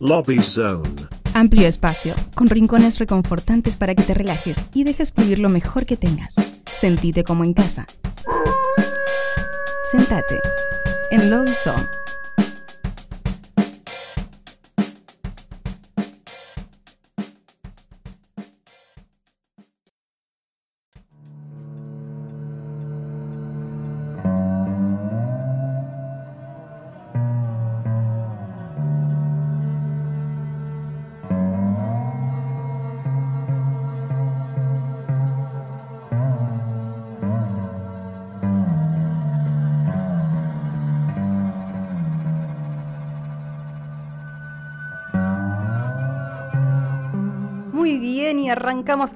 Lobby Zone. Amplio espacio, con rincones reconfortantes para que te relajes y dejes fluir lo mejor que tengas. Sentite como en casa. Sentate en Lobby Zone.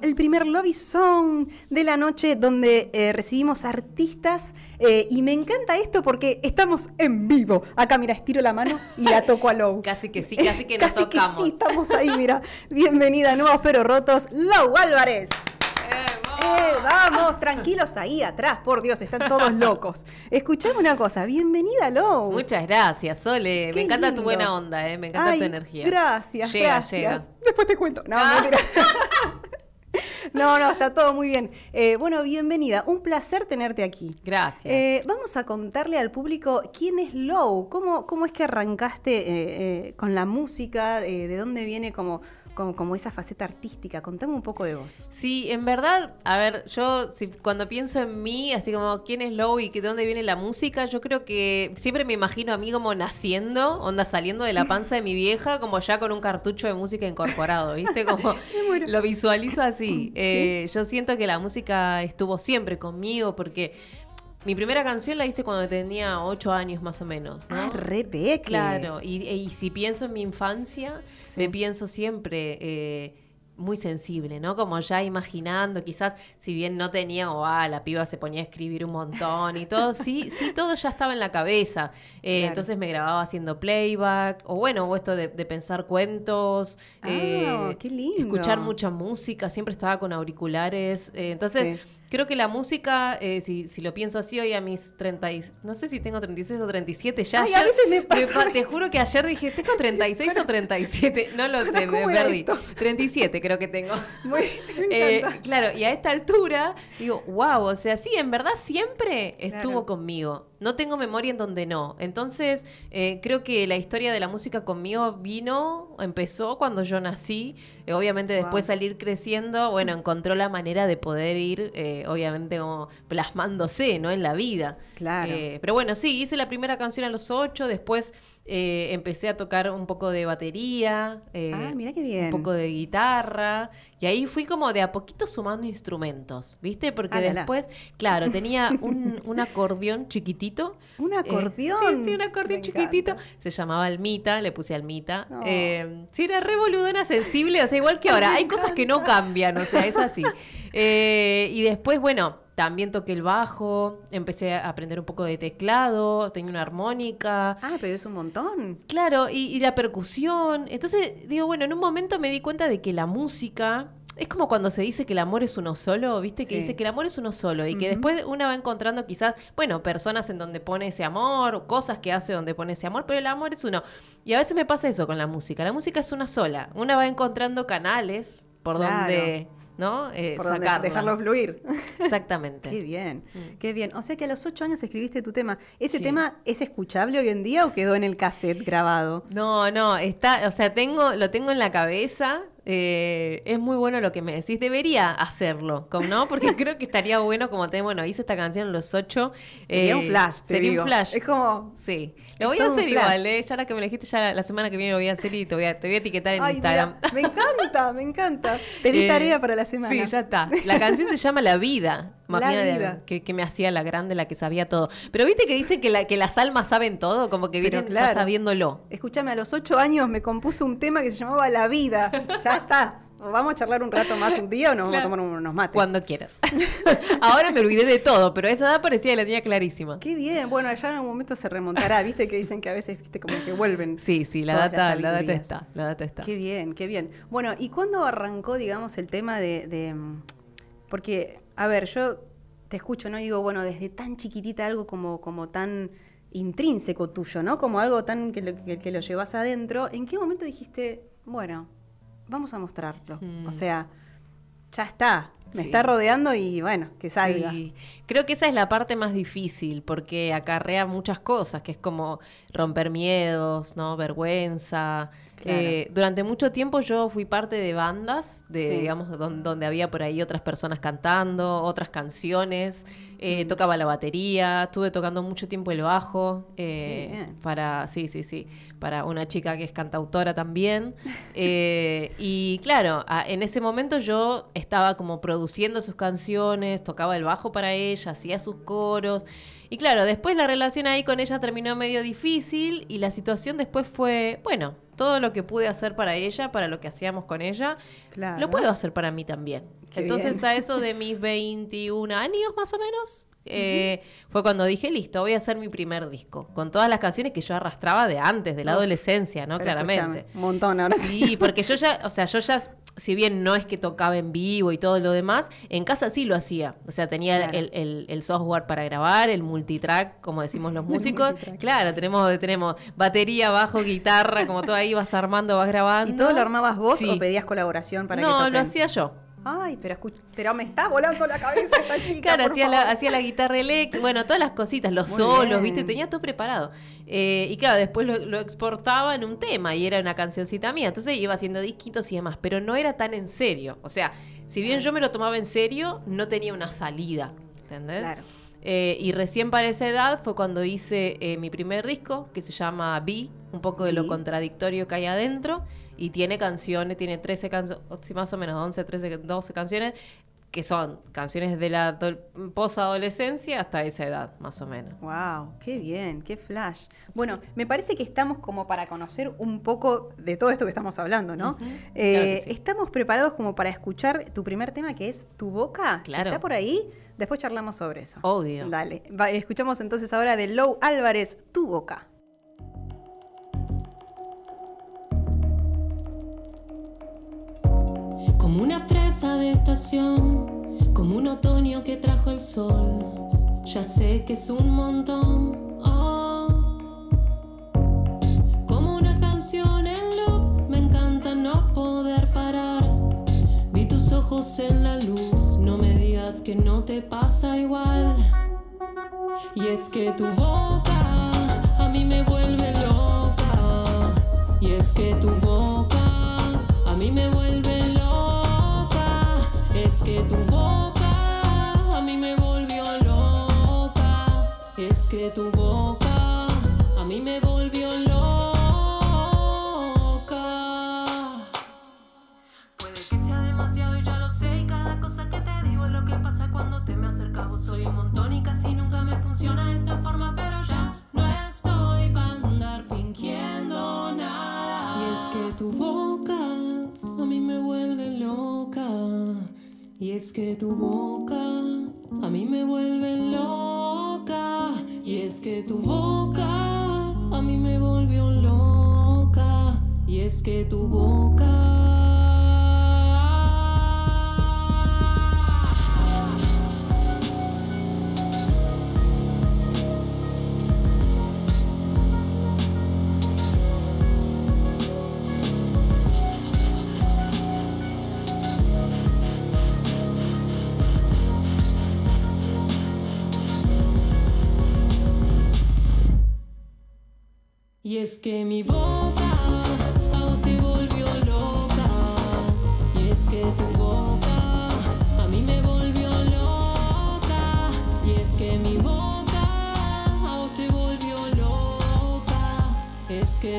El primer Lobby Song de la noche donde eh, recibimos artistas eh, y me encanta esto porque estamos en vivo. Acá, mira, estiro la mano y la toco a Low. Casi que sí, casi que nos Casi tocamos. que sí, estamos ahí, mira. Bienvenida a Nuevos Pero Rotos, Low Álvarez. Eh, vamos, tranquilos ahí atrás, por Dios, están todos locos. Escuchame una cosa, bienvenida Low. Muchas gracias, Sole. Qué Me encanta lindo. tu buena onda, eh. me encanta Ay, tu energía. Gracias, Llega, gracias. llega. Después te cuento. No, Ah. mentira. No, no, está todo muy bien. Eh, bueno, bienvenida. Un placer tenerte aquí. Gracias. Eh, vamos a contarle al público quién es Low, cómo, cómo es que arrancaste eh, eh, con la música, de dónde viene como, como, como esa faceta artística. Contame un poco de vos. Sí, en verdad, a ver, yo si, cuando pienso en mí, así como quién es Low y que de dónde viene la música, yo creo que siempre me imagino a mí como naciendo, onda saliendo de la panza de mi vieja, como ya con un cartucho de música incorporado, ¿viste? Como lo visualizo así. Eh, yo siento que la música estuvo siempre conmigo porque mi primera canción la hice cuando tenía ocho años más o menos, ¿no? Ah, re peque. Claro, y, y si pienso en mi infancia, Sí. me pienso siempre eh, muy sensible, ¿no? Como ya imaginando, quizás si bien no tenía, o ah, la piba se ponía a escribir un montón y todo, sí, sí, todo ya estaba en la cabeza. Eh, Claro. Entonces me grababa haciendo playback, o bueno, o esto de, de pensar cuentos, Ah, eh, qué lindo. escuchar mucha música, siempre estaba con auriculares. entonces... Sí. Creo que la música, eh, si, si lo pienso así hoy a mis 30, y- no sé si tengo 36 o 37, ya Ay, a ayer- veces me pasa pa- te juro que ayer dije, ¿tengo 36 o 37? No lo sé, me ¿Cómo era perdí. esto? 37 creo que tengo. Muy- me Eh, claro, y a esta altura digo, wow, o sea, sí, en verdad siempre estuvo conmigo. No tengo memoria en donde no. Entonces, eh, creo que la historia de la música conmigo vino, empezó cuando yo nací. Eh, obviamente después salir creciendo, bueno, encontró la manera de poder ir, eh, obviamente como plasmándose, ¿no? En la vida. Claro. Pero bueno, sí, hice la primera canción a los ocho, después eh, empecé a tocar un poco de batería, eh, Ah, mira qué bien. un poco de guitarra, y ahí fui como de a poquito sumando instrumentos, ¿viste? Porque Ah, la, la. después, claro, tenía un, un acordeón chiquitito. Un eh, acordeón. sí, sí, un acordeón Me chiquitito. encanta. Se llamaba Almita, le puse Almita. No. Sí, era re boludona, sensible, o sea, igual que ahora. Me Hay cosas que no cambian, o sea, es así. Y después, bueno, también toqué el bajo, empecé a aprender un poco de teclado, tenía una armónica. Ah, pero es un montón. Claro, y, y la percusión. Entonces, digo, bueno, en un momento me di cuenta de que la música es como cuando se dice que el amor es uno solo, ¿viste? Que dice que el amor es uno solo y que después una va encontrando quizás, bueno, personas en donde pone ese amor, cosas que hace donde pone ese amor, pero el amor es uno. Y a veces me pasa eso con la música. La música es una sola. Una va encontrando canales por Claro. donde, ¿no? Eh, Por donde dejarlo fluir. Exactamente. Qué bien, Mm. qué bien. O sea que a los ocho años escribiste tu tema. ¿Ese Sí. tema es escuchable hoy en día o quedó en el cassette grabado? No, no, está, o sea, tengo, lo tengo en la cabeza. eh, es muy bueno lo que me decís. Debería hacerlo, como- ¿no? Porque creo que estaría bueno, como te, bueno, hice esta canción a los ocho. Sería eh, un flash, te Sería digo. un flash. Es como... Sí. Lo voy a hacer igual, ¿eh? Ya ahora que me lo dijiste, ya la, la semana que viene lo voy a hacer y te voy a, te voy a etiquetar en Ay, Instagram. mira, me encanta, me encanta. Te di Eh, tarea para la semana. Sí, ya está. La canción se llama La Vida. La Imagínate Vida. Que, que me hacía la grande, la que sabía todo. Pero viste que dice que, la, que las almas saben todo, como que vienen claro. ya sabiéndolo. Escúchame, a los ocho años me compuso un tema que se llamaba La Vida. Ya está. ¿Vamos a charlar un rato más un día o nos Claro. vamos a tomar unos mates? Cuando quieras. Ahora me olvidé de todo, pero a esa edad parecía que la tenía clarísima. Qué bien. Bueno, allá en algún momento se remontará. Viste que dicen que a veces, viste, como que vuelven. Sí, sí, la data, la data está, la data está. Qué bien, qué bien. Bueno, ¿y cuándo arrancó, digamos, el tema de, de, Porque, a ver, yo te escucho, ¿no? Y digo, bueno, desde tan chiquitita algo como, como tan intrínseco tuyo, ¿no? Como algo tan que lo, que, que lo llevas adentro. ¿En qué momento dijiste, bueno, vamos a mostrarlo? Mm. O sea, ya está, me Sí. está rodeando y bueno, que salga. Sí, creo que esa es la parte más difícil porque acarrea muchas cosas, que es como romper miedos, ¿no? Vergüenza. Claro. Eh, durante mucho tiempo yo fui parte de bandas, de, Sí. digamos, don- donde había por ahí otras personas cantando, otras canciones. Eh, tocaba la batería, estuve tocando mucho tiempo el bajo, eh, para, sí, sí, sí, para una chica que es cantautora también. Eh, y claro, a- en ese momento yo estaba como produciendo sus canciones, tocaba el bajo para ella, hacía sus coros. Y claro, después la relación ahí con ella terminó medio difícil y la situación después fue, bueno, todo lo que pude hacer para ella, para lo que hacíamos con ella, Claro. lo puedo hacer para mí también. Qué Entonces bien. a eso de mis 21 años más o menos, eh, fue cuando dije, listo, voy a hacer mi primer disco, con todas las canciones que yo arrastraba de antes, de la Uf, adolescencia, ¿no? Claramente. Un montón ahora sí. Sí, porque yo ya, o sea, yo ya, si bien no es que tocaba en vivo y todo lo demás, en casa sí lo hacía. O sea, tenía Claro. el, el- el software para grabar, el multitrack, como decimos los músicos. Claro, tenemos, tenemos batería, bajo, guitarra, como todo ahí vas armando, vas grabando. ¿Y todo lo armabas vos Sí. o pedías colaboración para que No, lo hacía yo. Ay, pero pero me está volando la cabeza esta chica. Claro, hacía la, hacía la guitarra eléctrica, bueno, todas las cositas, los Muy solos, bien. ¿viste? Tenía todo preparado. Eh, y claro, después lo, lo exportaba en un tema y era una cancioncita mía. Entonces iba haciendo disquitos y demás, pero no era tan en serio. O sea, si bien yo me lo tomaba en serio, no tenía una salida. ¿Entendés? Claro. Eh, y recién para esa edad fue cuando hice eh, mi primer disco, que se llama Be, un poco de lo contradictorio que hay adentro. Y tiene canciones, tiene 13 canciones, más o menos 11, 13, 12 canciones, que son canciones de la adol- posadolescencia hasta esa edad, más o menos. Wow, qué bien, qué flash. Bueno, me parece que estamos como para conocer un poco de todo esto que estamos hablando, ¿no? Eh, claro que sí. Estamos preparados como para escuchar tu primer tema que es Tu Boca. Claro. ¿Está por ahí? Después charlamos sobre eso. Obvio. Dale, va- escuchamos entonces ahora de Lou Álvarez, Tu Boca. Como una fresa de estación, como un otoño que trajo el sol. Ya sé que es un montón. oh. Como una canción en loop, me encanta no poder parar. Vi tus ojos en la luz, no me digas que no te pasa igual. Y es que tu boca a mí me vuelve loca. Y es que tu boca a mí me vuelve Tu boca a mí me volvió loca. Puede que sea demasiado y ya lo sé Y cada cosa que te digo es lo que pasa cuando te me acercas Soy un montón y casi nunca me funciona de esta forma Pero ya no estoy para andar fingiendo nada. Y es que tu boca a mí me vuelve loca. Y es que tu boca tu boca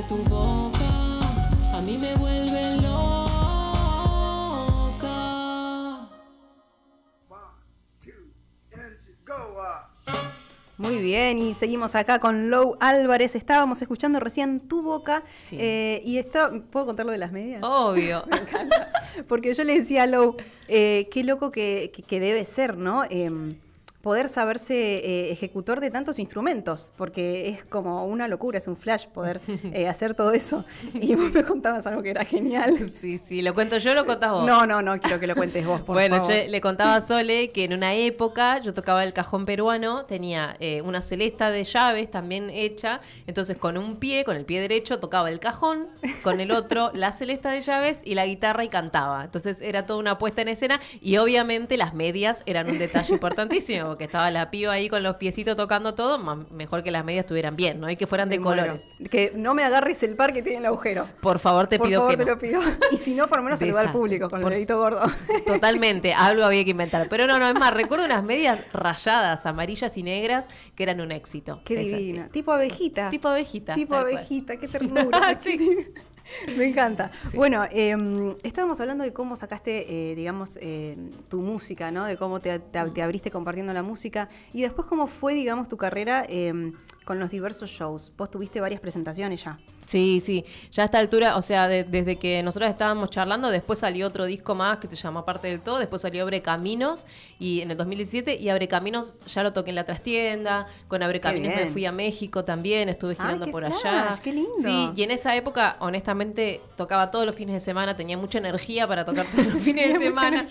Tu boca a mí me vuelve loca. Muy bien, y seguimos acá con Lou Álvarez. Estábamos escuchando recién Tu Boca. Sí. eh, y está, ¿puedo contar lo de las medias? Obvio. Porque yo le decía a Lou, eh, qué loco que, que- que debe ser, ¿no? Em, poder saberse eh, ejecutor de tantos instrumentos, porque es como una locura, es un flash poder eh, hacer todo eso. Y vos me contabas algo que era genial. Sí, sí, lo cuento yo, lo contás vos. No, no, no, quiero que lo cuentes vos, por bueno, favor. yo le contaba a Sole que en una época yo tocaba el cajón peruano, tenía eh, una celesta de llaves también hecha, entonces con un pie, con el pie derecho, tocaba el cajón, con el otro la celesta de llaves y la guitarra y cantaba. Entonces era toda una puesta en escena y obviamente las medias eran un detalle importantísimo, porque estaba la piba ahí con los piecitos tocando todo, más- mejor que las medias estuvieran bien, ¿no? Y que fueran de colores. Que no me agarres el par que tiene el agujero. Por favor, te por pido favor, que te no. lo pido. Y si no, por lo menos saludar al público con Por- el dedito gordo. Totalmente, algo había que inventar. Pero no, no, es más, recuerdo unas medias rayadas, amarillas y negras, que eran un éxito. Qué Es así. divina. Tipo abejita. Tipo abejita. Tipo cual. abejita, qué ternura. Sí. Me encanta. Bueno, eh, estábamos hablando de cómo sacaste, eh, digamos, eh, tu música, ¿no? De cómo te, te- te abriste compartiendo la música. Y después, cómo fue, digamos, tu carrera eh, con los diversos shows. Vos tuviste varias presentaciones ya. Sí, sí. Ya a esta altura, o sea, de- desde que nosotros estábamos charlando, después salió otro disco más que se llama Parte del Todo, después salió Abre Caminos y en el 2017 y Abre Caminos ya lo toqué en la trastienda, con Abre Caminos me fui a México también, estuve Ay, girando qué por flash, allá. qué lindo. Sí, y en esa época, honestamente, tocaba todos los fines de semana, tenía mucha energía para tocar todos los fines de semana.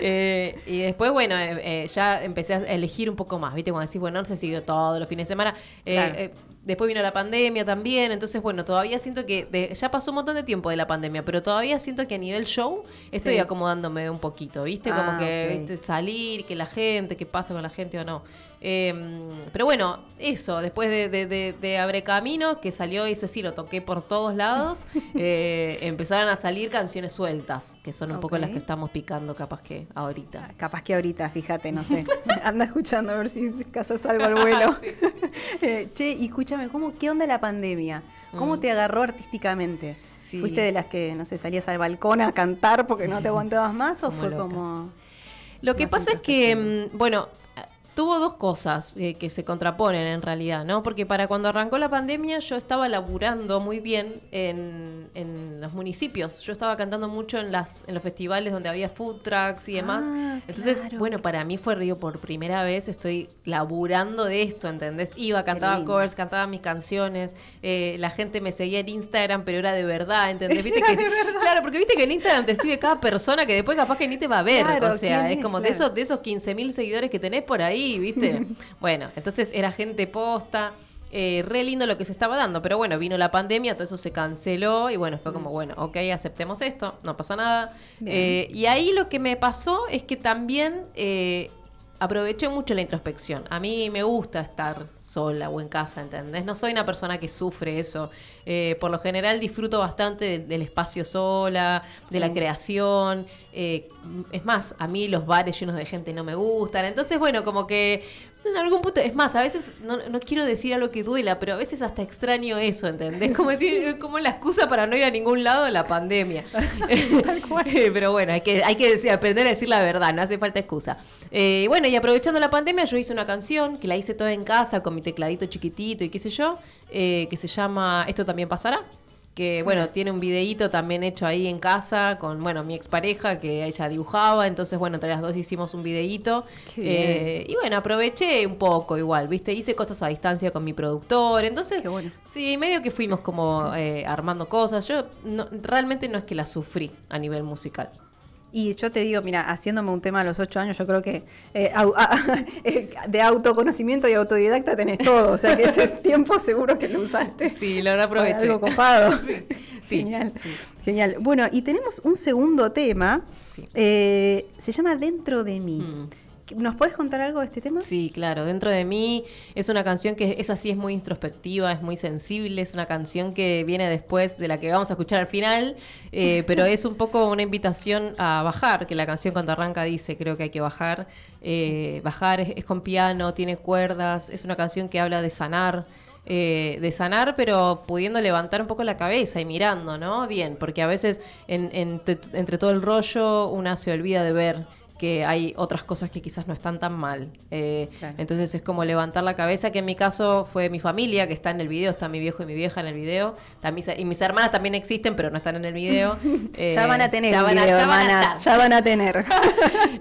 Eh, y después, bueno, eh, eh, ya empecé a elegir un poco más, ¿viste? Cuando decís, bueno, no se siguió todos los fines de semana. Eh, Claro. Después vino la pandemia también, entonces, bueno, todavía siento que de- ya pasó un montón de tiempo de la pandemia, pero todavía siento que a nivel show estoy Sí. acomodándome un poquito, ¿viste? Como Ah, que. ¿viste? salir, que la gente, qué pasa con la gente o no. Eh, pero bueno, eso, después de, de, de- de Abre Camino, que salió y sí, lo toqué por todos lados, eh, empezaron a salir canciones sueltas, que son un poco las que estamos picando capaz que ahorita. Capaz que ahorita, fíjate, no sé. Anda escuchando a ver si casas algo al vuelo. Eh, che, y escúchame, ¿cómo, ¿qué onda la pandemia? ¿Cómo Mm. te agarró artísticamente? Sí. ¿Fuiste de las que, no sé, salías al balcón a cantar porque no te aguantabas más o Como fue loca. como... Lo que pasa es que, mm, bueno, tuvo dos cosas eh, que se contraponen en realidad, ¿no? Porque para cuando arrancó la pandemia yo estaba laburando muy bien en, en los municipios. Yo estaba cantando mucho en, las, en los festivales donde había food trucks y demás. Ah, Entonces, claro. bueno, para mí fue río por primera vez. Estoy laburando de esto, ¿entendés? Iba, cantaba covers, cantaba mis canciones. eh, la gente me seguía en Instagram, pero era de verdad, ¿entendés? ¿Viste que, Claro, porque viste que en Instagram te sigue cada persona que después capaz que ni te va a ver. Claro, o sea, ¿quién es como de esos de esos 15.000 seguidores que tenés por ahí, ¿viste? bueno, entonces era gente posta. eh, re lindo lo que se estaba dando, pero bueno, vino la pandemia, todo eso se canceló y bueno, fue como, bueno, ok, aceptemos esto, no pasa nada. Eh, y ahí lo que me pasó es que también eh, aproveché mucho la introspección. A mí me gusta estar sola o en casa, ¿entendés? No soy una persona que sufre eso. Eh, por lo general disfruto bastante del, del espacio sola, de la creación. Eh, es más, a mí los bares llenos de gente no me gustan. Entonces, bueno, como que en algún punto, es más, a veces no, no quiero decir algo que duela, pero a veces hasta extraño eso, ¿entendés? Como, Sí. decir- como la excusa para no ir a ningún lado de la pandemia. Tal cual. Eh, Pero bueno, hay que, hay que decir- aprender a decir la verdad, no hace falta excusa. Eh, bueno, y aprovechando la pandemia, yo hice una canción que la hice toda en casa con mi tecladito chiquitito y qué sé yo, eh, que se llama Esto también pasará. Que bueno, tiene un videíto también hecho ahí en casa con, bueno, mi expareja que ella dibujaba. Entonces, bueno, entre las dos hicimos un videíto. Eh, y bueno, aproveché un poco igual, ¿viste? Hice cosas a distancia con mi productor. Entonces, bueno. Sí, medio que fuimos como eh, armando cosas. Yo no- realmente no es que la sufrí a nivel musical. Y yo te digo, mira, haciéndome un tema a los ocho años, yo creo que eh, au- a- eh, de autoconocimiento y autodidacta tenés todo. O sea que ese tiempo seguro que lo usaste. Sí, lo para aproveché. algo copado. sí, Genial. sí. Genial. Bueno, y tenemos un segundo tema. Sí. Eh, se llama Dentro de mí. Mm. ¿Nos puedes contar algo de este tema? Sí, claro. Dentro de mí es una canción que es así, es muy introspectiva, es muy sensible, es una canción que viene después de la que vamos a escuchar al final, eh, pero es un poco una invitación a bajar, que la canción cuando arranca dice, creo que hay que bajar. Eh, Bajar es, es con piano, tiene cuerdas, es una canción que habla de sanar. eh, de sanar, pero pudiendo levantar un poco la cabeza y mirando, ¿no? Bien, porque a veces en- entre todo el rollo una se olvida de ver que hay otras cosas que quizás no están tan mal. Eh, Claro. Entonces es como levantar la cabeza, que en mi caso fue mi familia, que está en el video, está mi viejo y mi vieja en el video, y mis hermanas también existen, pero no están en el video. Eh, ya van a tener ya van a- video, ya van a hermanas. estar. Ya van a tener.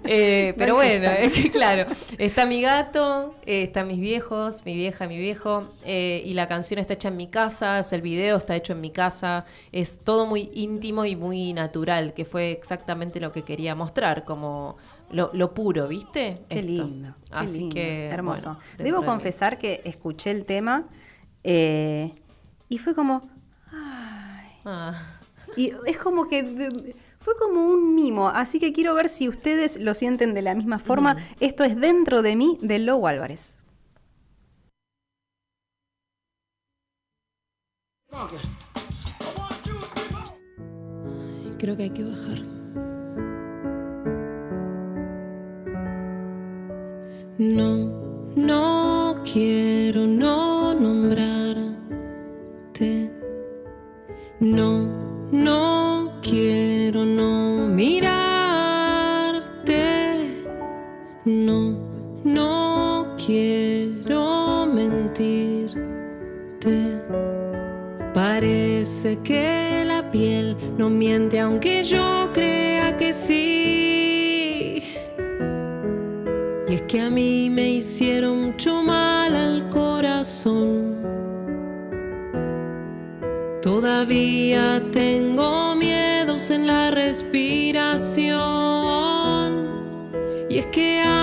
Eh, pero No bueno, es que claro, está mi gato, eh, están mis viejos, mi vieja, mi viejo, eh, y la canción está hecha en mi casa, o sea, el video está hecho en mi casa, es todo muy íntimo y muy natural, que fue exactamente lo que quería mostrar, como lo, lo puro, ¿viste? Qué Esto. lindo. qué Así lindo, que. Hermoso. bueno, Debo confesar que escuché el tema eh, y fue como. Ah. Y es como que fue como un mimo, así que quiero ver si ustedes lo sienten de la misma forma. Esto es Dentro de mí de Low Álvarez. Creo que hay que bajar. No, no quiero no nombrarte. No, no quiero no mirarte. No, no quiero mentirte. Parece que la piel no miente aunque yo que a mí me hicieron mucho mal al corazón. Todavía tengo miedos en la respiración. Y es que aunque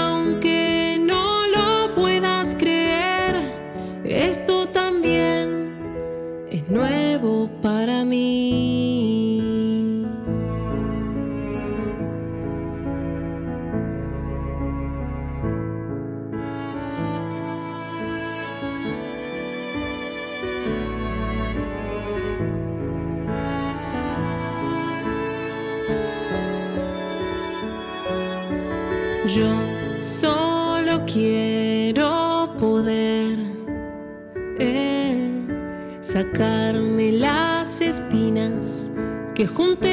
que junté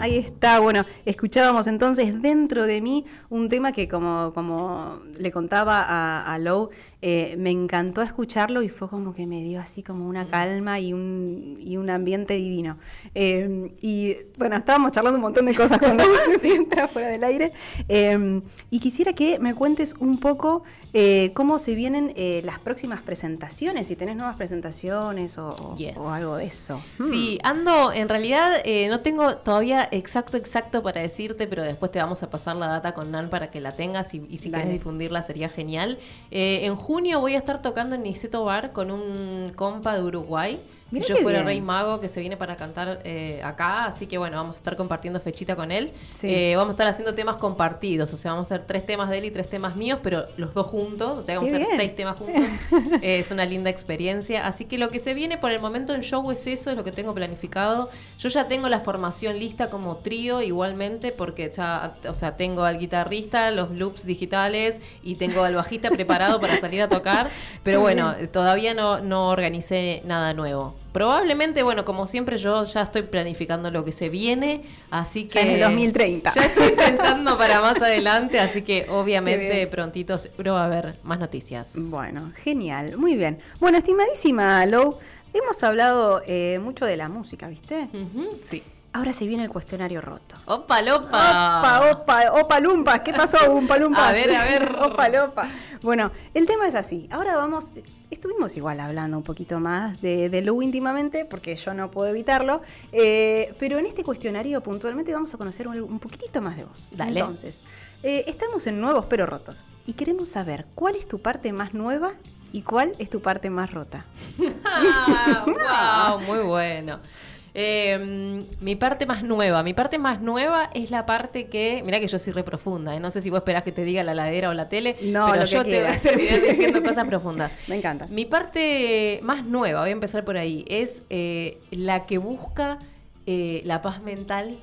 Ahí está, bueno, escuchábamos entonces dentro de mí un tema que como, como le contaba a, a Lou, eh, me encantó escucharlo y fue como que me dio así como una calma y un, y un ambiente divino. Eh, y bueno, estábamos charlando un montón de cosas con mientras fuera del aire. Eh, y quisiera que me cuentes un poco eh, cómo se vienen las próximas presentaciones, si tenés nuevas presentaciones o, o- Yes. o algo de eso. Sí, ando, en realidad no tengo todavía exacto, exacto para decirte, pero después te vamos a pasar la data con Nan para que la tengas y, y si Dale. quieres difundirla sería genial. En junio voy a estar tocando en Niceto Bar con un compa de Uruguay. Mirá si yo fuera bien. Rey Mago que se viene para cantar eh, acá, así que bueno, vamos a estar compartiendo fechita con él. Sí. Eh, vamos a estar haciendo temas compartidos, o sea, vamos a hacer tres temas de él y tres temas míos, pero los dos juntos, o sea, vamos Qué a hacer bien. seis temas juntos. Eh, es una linda experiencia, así que lo que se viene por el momento en show es eso, es lo que tengo planificado. Yo ya tengo la formación lista como trío igualmente, porque ya, o sea, tengo al guitarrista, los loops digitales y tengo al bajista preparado para salir a tocar, pero bueno, todavía no, no organicé nada nuevo. Probablemente, bueno, como siempre yo ya estoy planificando lo que se viene, así que... En el 2030. Ya estoy pensando para más adelante, así que obviamente prontito seguro va a haber más noticias. Bueno, genial, muy bien. Bueno, estimadísima Lou, hemos hablado eh, mucho de la música, ¿viste? Ujú, sí. Ahora se viene el cuestionario roto. Opa, lopa. Opa, opa, opa, lumpas. ¿Qué pasó, umpa, lumpas? A ver, a ver. Opa, lopa. Bueno, el tema es así. Ahora vamos. Estuvimos igual hablando un poquito más de, de Lou íntimamente, porque yo no puedo evitarlo. eh, pero en este cuestionario puntualmente vamos a conocer un, un poquitito más de vos. Dale. Entonces, eh, estamos en Nuevos pero Rotos. Y queremos saber cuál es tu parte más nueva y cuál es tu parte más rota. Ah, wow, muy bueno. Eh, mi parte más nueva, mi parte más nueva es la parte que, mira que yo soy re profunda, ¿eh? no sé si vos esperás que te diga la ladera o la tele, No, pero lo que yo te voy a terminar diciendo cosas profundas. Me encanta. Mi parte más nueva, voy a empezar por ahí, es eh, la que busca eh, la paz mental,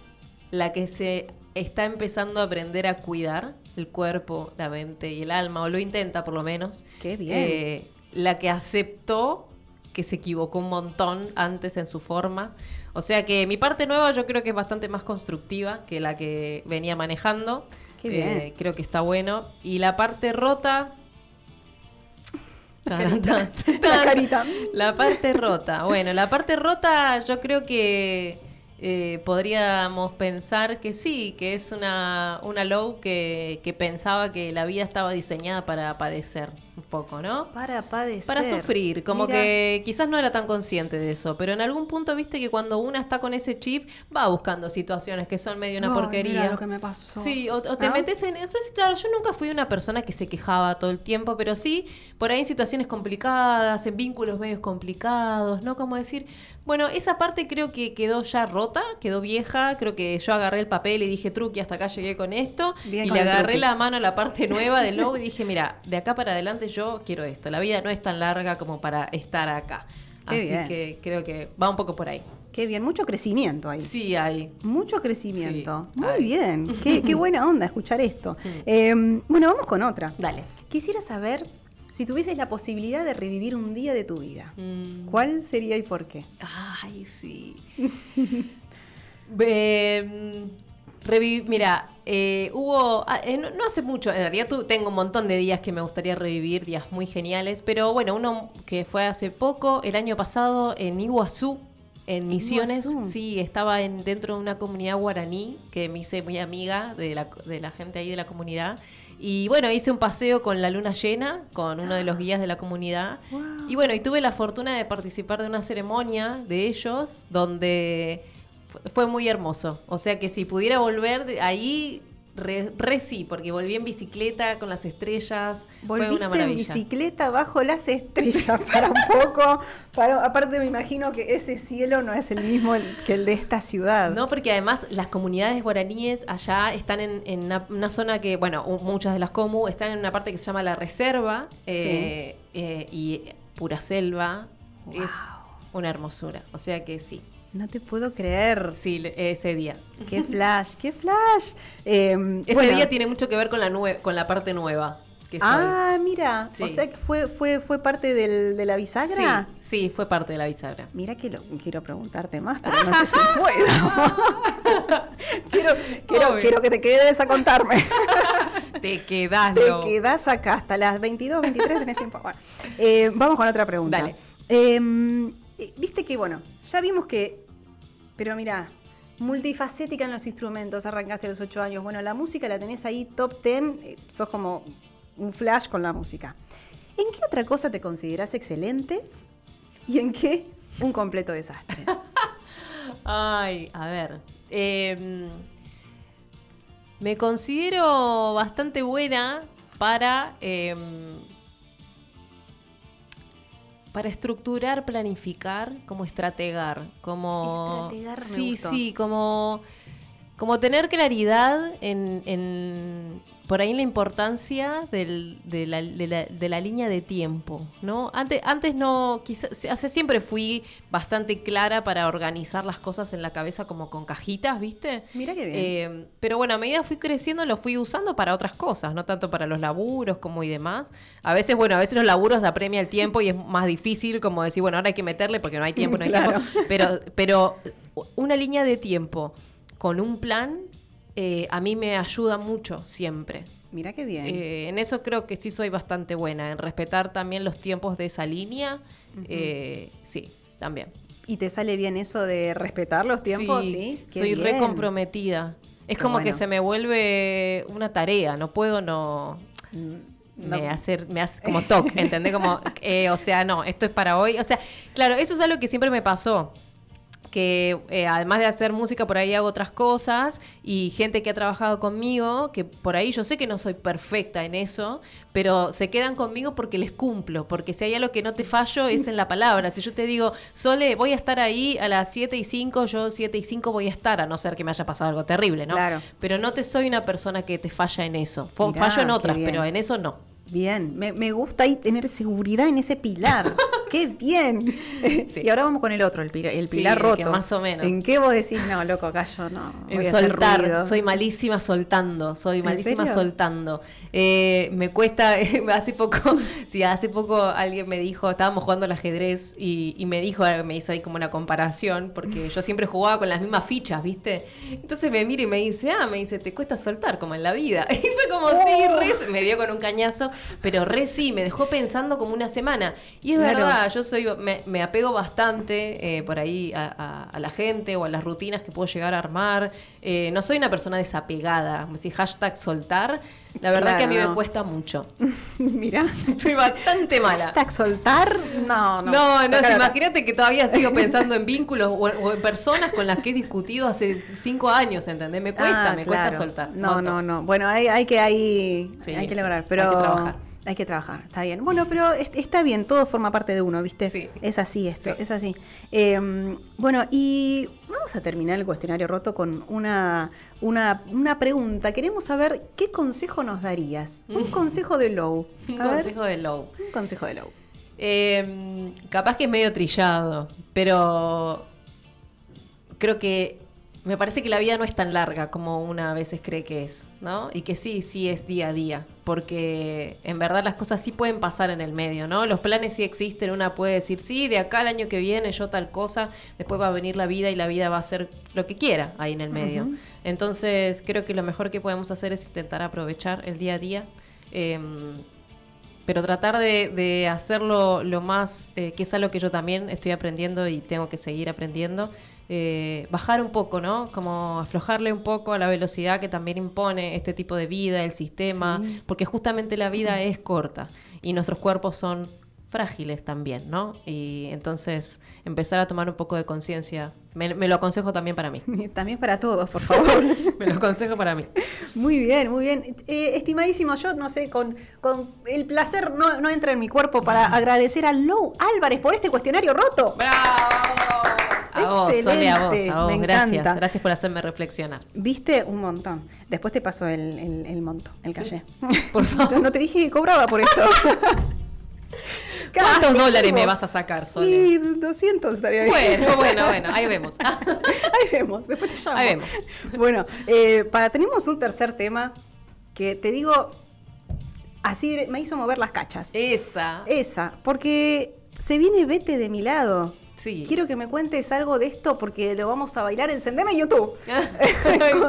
la que se está empezando a aprender a cuidar el cuerpo, la mente y el alma, o lo intenta por lo menos. Qué bien. La que aceptó que se equivocó un montón antes en sus formas. O sea que mi parte nueva yo creo que es bastante más constructiva que la que venía manejando. Qué Eh, bien. creo que está bueno. Y la parte rota... La carita. La carita. La parte rota. Bueno, la parte rota yo creo que eh, podríamos pensar que sí, que es una, una low que, que pensaba que la vida estaba diseñada para padecer un poco, ¿no? Para padecer. Para sufrir, como Mira. que quizás no era tan consciente de eso, pero en algún punto viste que cuando una está con ese chip va buscando situaciones que son medio una Ay, porquería. mira lo que me pasó. Sí, o, o te ¿No? metes en... O sea, claro, yo nunca fui una persona que se quejaba todo el tiempo, pero sí, por ahí en situaciones complicadas, en vínculos medios complicados, ¿no? Como decir, bueno, esa parte creo que quedó ya rota, quedó vieja, creo que yo agarré el papel y dije, truqui, hasta acá llegué con esto, Bien y con le agarré la mano a la parte nueva de Low y dije, mira, de acá para adelante yo quiero esto, la vida no es tan larga como para estar acá. Qué Así bien. que creo que va un poco por ahí. Qué bien, mucho crecimiento ahí. Sí, hay. Mucho crecimiento. Sí, Muy bien. Qué, qué buena onda escuchar esto. Eh, bueno, vamos con otra. Dale. Quisiera saber si tuvieses la posibilidad de revivir un día de tu vida. Mm. ¿Cuál sería y por qué? Ay, sí. Eh, revi- Mira, eh, hubo. ah, eh, no, no hace mucho, en realidad tu- tengo un montón de días que me gustaría revivir, días muy geniales, pero bueno, uno que fue hace poco, el año pasado, en Iguazú. En Misiones, Iguazú. sí, estaba en, dentro de una comunidad guaraní que me hice muy amiga de la, de la gente ahí de la comunidad. Y bueno, hice un paseo con la luna llena, con uno de los guías de la comunidad. Wow. Y bueno, y tuve la fortuna de participar de una ceremonia de ellos donde fu- fue muy hermoso. O sea que si pudiera volver ahí, re, re sí, porque volví en bicicleta con las estrellas. fue Volviste una en maravilla. bicicleta bajo las estrellas para un poco. Para, aparte me imagino que ese cielo no es el mismo que el de esta ciudad. No, porque además las comunidades guaraníes allá están en, en una, una zona que, bueno, muchas de las comu están en una parte que se llama la reserva eh, eh, y pura selva. Es una hermosura. O sea que sí, No te puedo creer. sí, ese día. Qué flash, qué flash. Eh, Ese bueno. día tiene mucho que ver con la nue- con la parte nueva que soy. Ah, mira. O sea que fue, fue, fue parte del- de la bisagra. Sí, sí, fue parte de la bisagra. Mira que lo, quiero preguntarte más, pero no sé si puedo. quiero, quiero, quiero que te quedes a contarme. Te quedás, te quedás acá hasta las 22, 23, tenés tiempo. Bueno, eh, vamos con otra pregunta. Dale. Eh, eh, Viste que, bueno, ya vimos que, pero mira, multifacética en los instrumentos, arrancaste a los 8 años. Bueno, la música la tenés ahí top 10, eh, sos como un flash con la música. ¿En qué otra cosa te considerás excelente y en qué un completo desastre? Ay, a ver. eh, me considero bastante buena para eh, para estructurar, planificar, como estrategar, como... Estrategar me sí, gustó. sí, como, como tener claridad en, en- por ahí la importancia del- de, la, de la- de la línea de tiempo, ¿no? Antes, antes no, quizás, hace siempre fui bastante clara para organizar las cosas en la cabeza como con cajitas, ¿viste? Mira qué bien. Eh, pero bueno, a medida que fui creciendo lo fui usando para otras cosas, no tanto para los laburos como y demás. A veces, bueno, a veces los laburos apremia el tiempo y es más difícil como decir, bueno, ahora hay que meterle porque no hay tiempo, no hay Claro. tiempo. Pero, pero una línea de tiempo con un plan eh, a mí me ayuda mucho siempre. Mira qué bien. Eh, en eso creo que sí soy bastante buena, en respetar también los tiempos de esa línea. eh, sí, también. ¿Y te sale bien eso de respetar los tiempos? Sí, Qué soy re bien. comprometida. Es Qué como que se me vuelve una tarea, no puedo no... Mm, Me no. hace, me hace como toque, ¿entendés? Como, eh, o sea, no, esto es para hoy. O sea, claro, eso es algo que siempre me pasó. Que eh, además de hacer música, por ahí hago otras cosas. Y gente que ha trabajado conmigo, que por ahí yo sé que no soy perfecta en eso, pero se quedan conmigo porque les cumplo. Porque si hay algo que no te fallo es en la palabra. Si yo te digo, Sole, voy a estar ahí a las 7 y 5, yo 7 y 5 voy a estar, a no ser que me haya pasado algo terrible, ¿no? Claro. Pero no te soy una persona que te falla en eso. Mirá, fallo en otras, pero en eso no. Bien, me, me gusta ahí tener seguridad en ese pilar. ¡Qué bien! Sí. Y ahora vamos con el otro, el pilar, el Sí, pilar que roto. más o menos. ¿En qué vos decís, no, loco, acá yo no? En hacer soltar, ruido"? soy malísima soltando, soy ¿En malísima soltando. Eh, me cuesta, hace poco, sí, hace poco alguien me dijo, estábamos jugando al ajedrez y, y me dijo, me hizo ahí como una comparación, porque yo siempre jugaba con las mismas fichas, ¿viste? Entonces me mira y me dice, ah, me dice, te cuesta soltar como en la vida. Y fue como, sí, Oh. re, me dio con un cañazo, pero re sí, me dejó pensando como una semana. Y es Claro. verdad, yo soy, me, me apego bastante eh, por ahí a, a- a la gente o a las rutinas que puedo llegar a armar. Eh, no soy una persona desapegada, como si hashtag soltar. La verdad Claro, que a mí no. me cuesta mucho. Mira. Soy bastante mala. Hashtag soltar, no, no. No, no, imagínate que todavía sigo pensando en vínculos o, o en personas con las que he discutido hace cinco años, ¿entendés? Me cuesta, Ah, me claro. cuesta soltar. No, no, no. Bueno, hay, hay que hay, Sí, hay que lograr, Hay pero que trabajar. Hay que trabajar, está bien. Bueno, pero est- está bien, todo forma parte de uno, ¿viste? Sí. Es así esto, Sí. es así. Eh, bueno, y vamos a terminar el cuestionario roto con una, una, una pregunta. Queremos saber qué consejo nos darías. Un consejo de Low. Un ver, consejo de Low. un consejo de Low. Eh, capaz que es medio trillado, pero creo que me parece que la vida no es tan larga como una a veces cree que es, ¿no? Y que sí, sí es día a día, porque en verdad las cosas sí pueden pasar en el medio, ¿no? Los planes sí existen, una puede decir, sí, de acá al año que viene yo tal cosa, después va a venir la vida y la vida va a hacer lo que quiera ahí en el medio. Entonces creo que lo mejor que podemos hacer es intentar aprovechar el día a día. em, pero tratar de, de hacerlo lo más, eh, que es algo que yo también estoy aprendiendo y tengo que seguir aprendiendo, eh, bajar un poco, ¿no? Como aflojarle un poco a la velocidad que también impone este tipo de vida, el sistema, Sí. porque justamente la vida es corta y nuestros cuerpos son frágiles también, ¿no? Y entonces empezar a tomar un poco de conciencia, me, me lo aconsejo también para mí, También para todos, por favor. me lo aconsejo para mí. Muy bien, muy bien. Eh, estimadísimo, yo no sé, con, con el placer no, no entra en mi cuerpo para agradecer a Lou Álvarez por este cuestionario roto. ¡Bravo! A vos, Sole, a vos, a vos. me Gracias, encanta. gracias por hacerme reflexionar. Viste un montón. Después te pasó el, el, el monto, el calle. Por favor. No te dije que cobraba por esto. ¿Cuántos Casi dólares vivo. me vas a sacar, Sole? Y 200 estaría bien. Bueno, bueno, bueno, ahí vemos. Ahí vemos, después te llamo. Ahí vemos. Bueno, eh, para, tenemos un tercer tema que te digo, así me hizo mover las cachas. Esa. Esa, porque se viene Vete de mi lado. Sí. Quiero que me cuentes algo de esto porque lo vamos a bailar. Encendeme YouTube.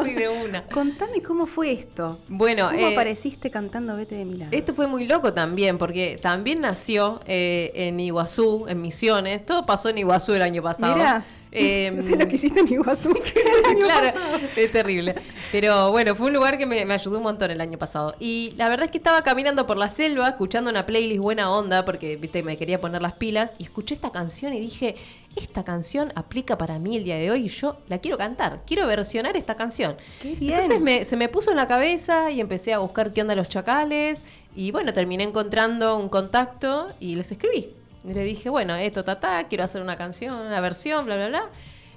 Sí, de una. Contame cómo fue esto. Bueno, ¿Cómo eh, apareciste cantando Vete de mi lado? Esto fue muy loco también, porque también nació eh, en Iguazú, en Misiones. Todo pasó en Iguazú el año pasado. Mirá, Eh, no sé lo que hiciste en Iguazú el año claro, pasado. es terrible. Pero bueno, fue un lugar que me, me ayudó un montón el año pasado. Y la verdad es que estaba caminando por la selva, escuchando una playlist buena onda, porque viste, me quería poner las pilas, y escuché esta canción y dije, esta canción aplica para mí el día de hoy y yo la quiero cantar, quiero versionar esta canción. Qué bien. Entonces me- se me puso en la cabeza y empecé a buscar qué onda los chacales. Y bueno, terminé encontrando un contacto y les escribí. Y le dije, bueno, esto, tata, quiero hacer una canción, una versión, bla, bla, bla.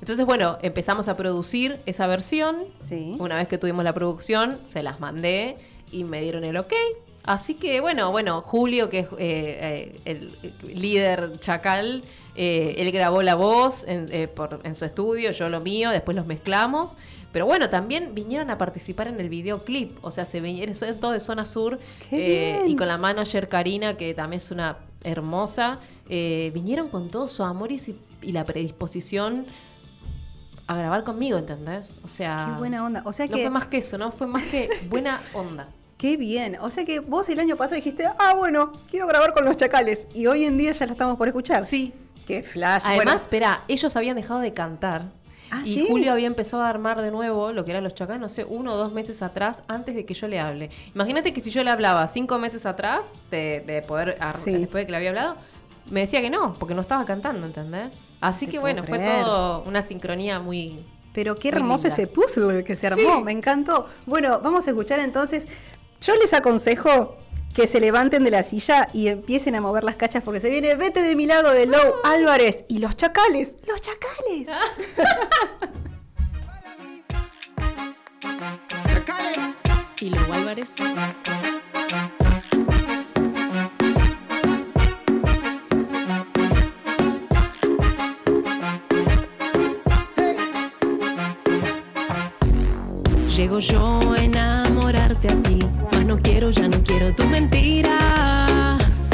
Entonces, bueno, empezamos a producir esa versión. Sí. Una vez que tuvimos la producción, se las mandé y me dieron el ok. Así que, bueno, bueno, Julio, que es eh, eh, el líder chacal, eh, él grabó la voz en, por- en su estudio, yo lo mío, después los mezclamos. Pero bueno, también vinieron a participar en el videoclip. O sea, se vinieron, eso es todo de zona sur. ¡Qué eh, y con la manager Karina, que también es una hermosa. eh, vinieron con todo su amor y, la predisposición a grabar conmigo, ¿entendés? O sea. Qué buena onda. O sea No que- fue más que eso, ¿no? Fue más que buena onda. Qué bien. O sea que vos el año pasado dijiste, ah, bueno, quiero grabar con los chacales. Y hoy en día ya la estamos por escuchar. Sí. Qué flash. Además, Bueno, espera, ellos habían dejado de cantar. Ah, y ¿sí? Julio había empezado a armar de nuevo lo que eran los chacales, no sé, uno o dos meses atrás, antes de que yo le hable. Imagínate que si yo le hablaba cinco meses atrás de, de poder Sí. después de que le había hablado, me decía que no, porque no estaba cantando, ¿entendés? Así te que bueno, fue todo una sincronía muy. Pero qué Muy hermoso linda. ese puzzle que se armó, Sí. me encantó. Bueno, vamos a escuchar entonces. Yo les aconsejo que se levanten de la silla y empiecen a mover las cachas porque se viene Vete de mi lado de Lou Álvarez y los chacales. ¡Los chacales! Y los Álvarez. Llego yo a a ti, mas no quiero, ya no quiero tus mentiras.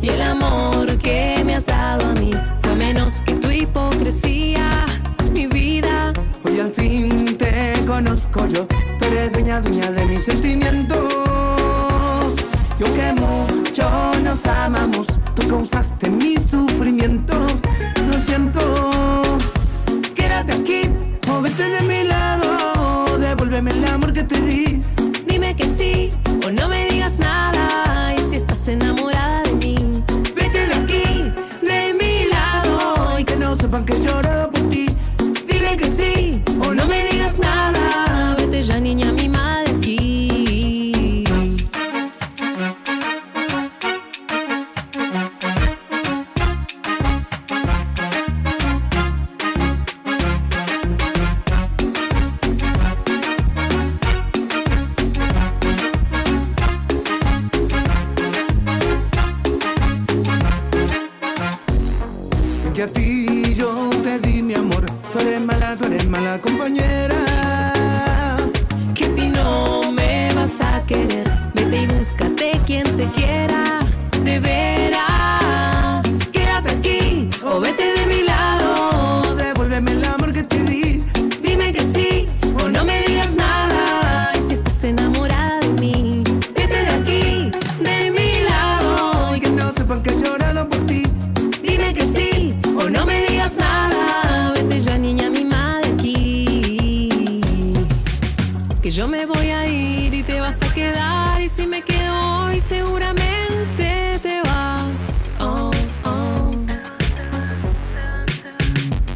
Y el amor que me has dado a mí fue menos que tu hipocresía, mi vida. Hoy al fin te conozco yo, tú eres dueña, dueña de mis sentimientos. Y aunque mucho nos amamos, tú causaste mis sufrimientos. Lo siento, quédate aquí o vete de mi lado, devuélveme el amor que te di. Que sí o no me digas nada. Y si estás enamorada de mí, Vete de aquí, de mi lado, y que no sepan que he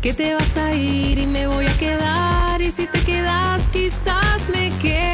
Que te vas a ir y me voy a quedar. Y si te quedas, quizás me quedo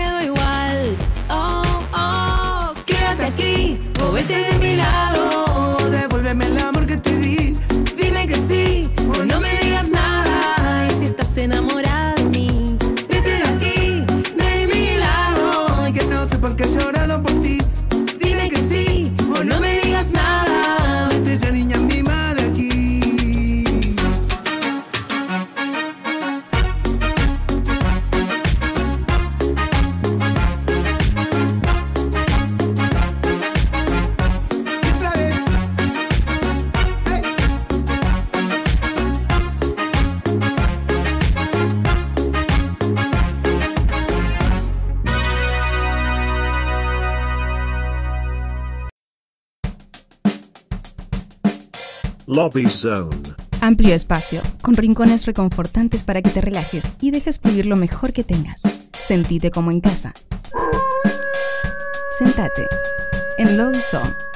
Lobby Zone. Amplio espacio, con rincones reconfortantes para que te relajes y dejes fluir lo mejor que tengas. Sentite como en casa. Sentate en Lobby Zone.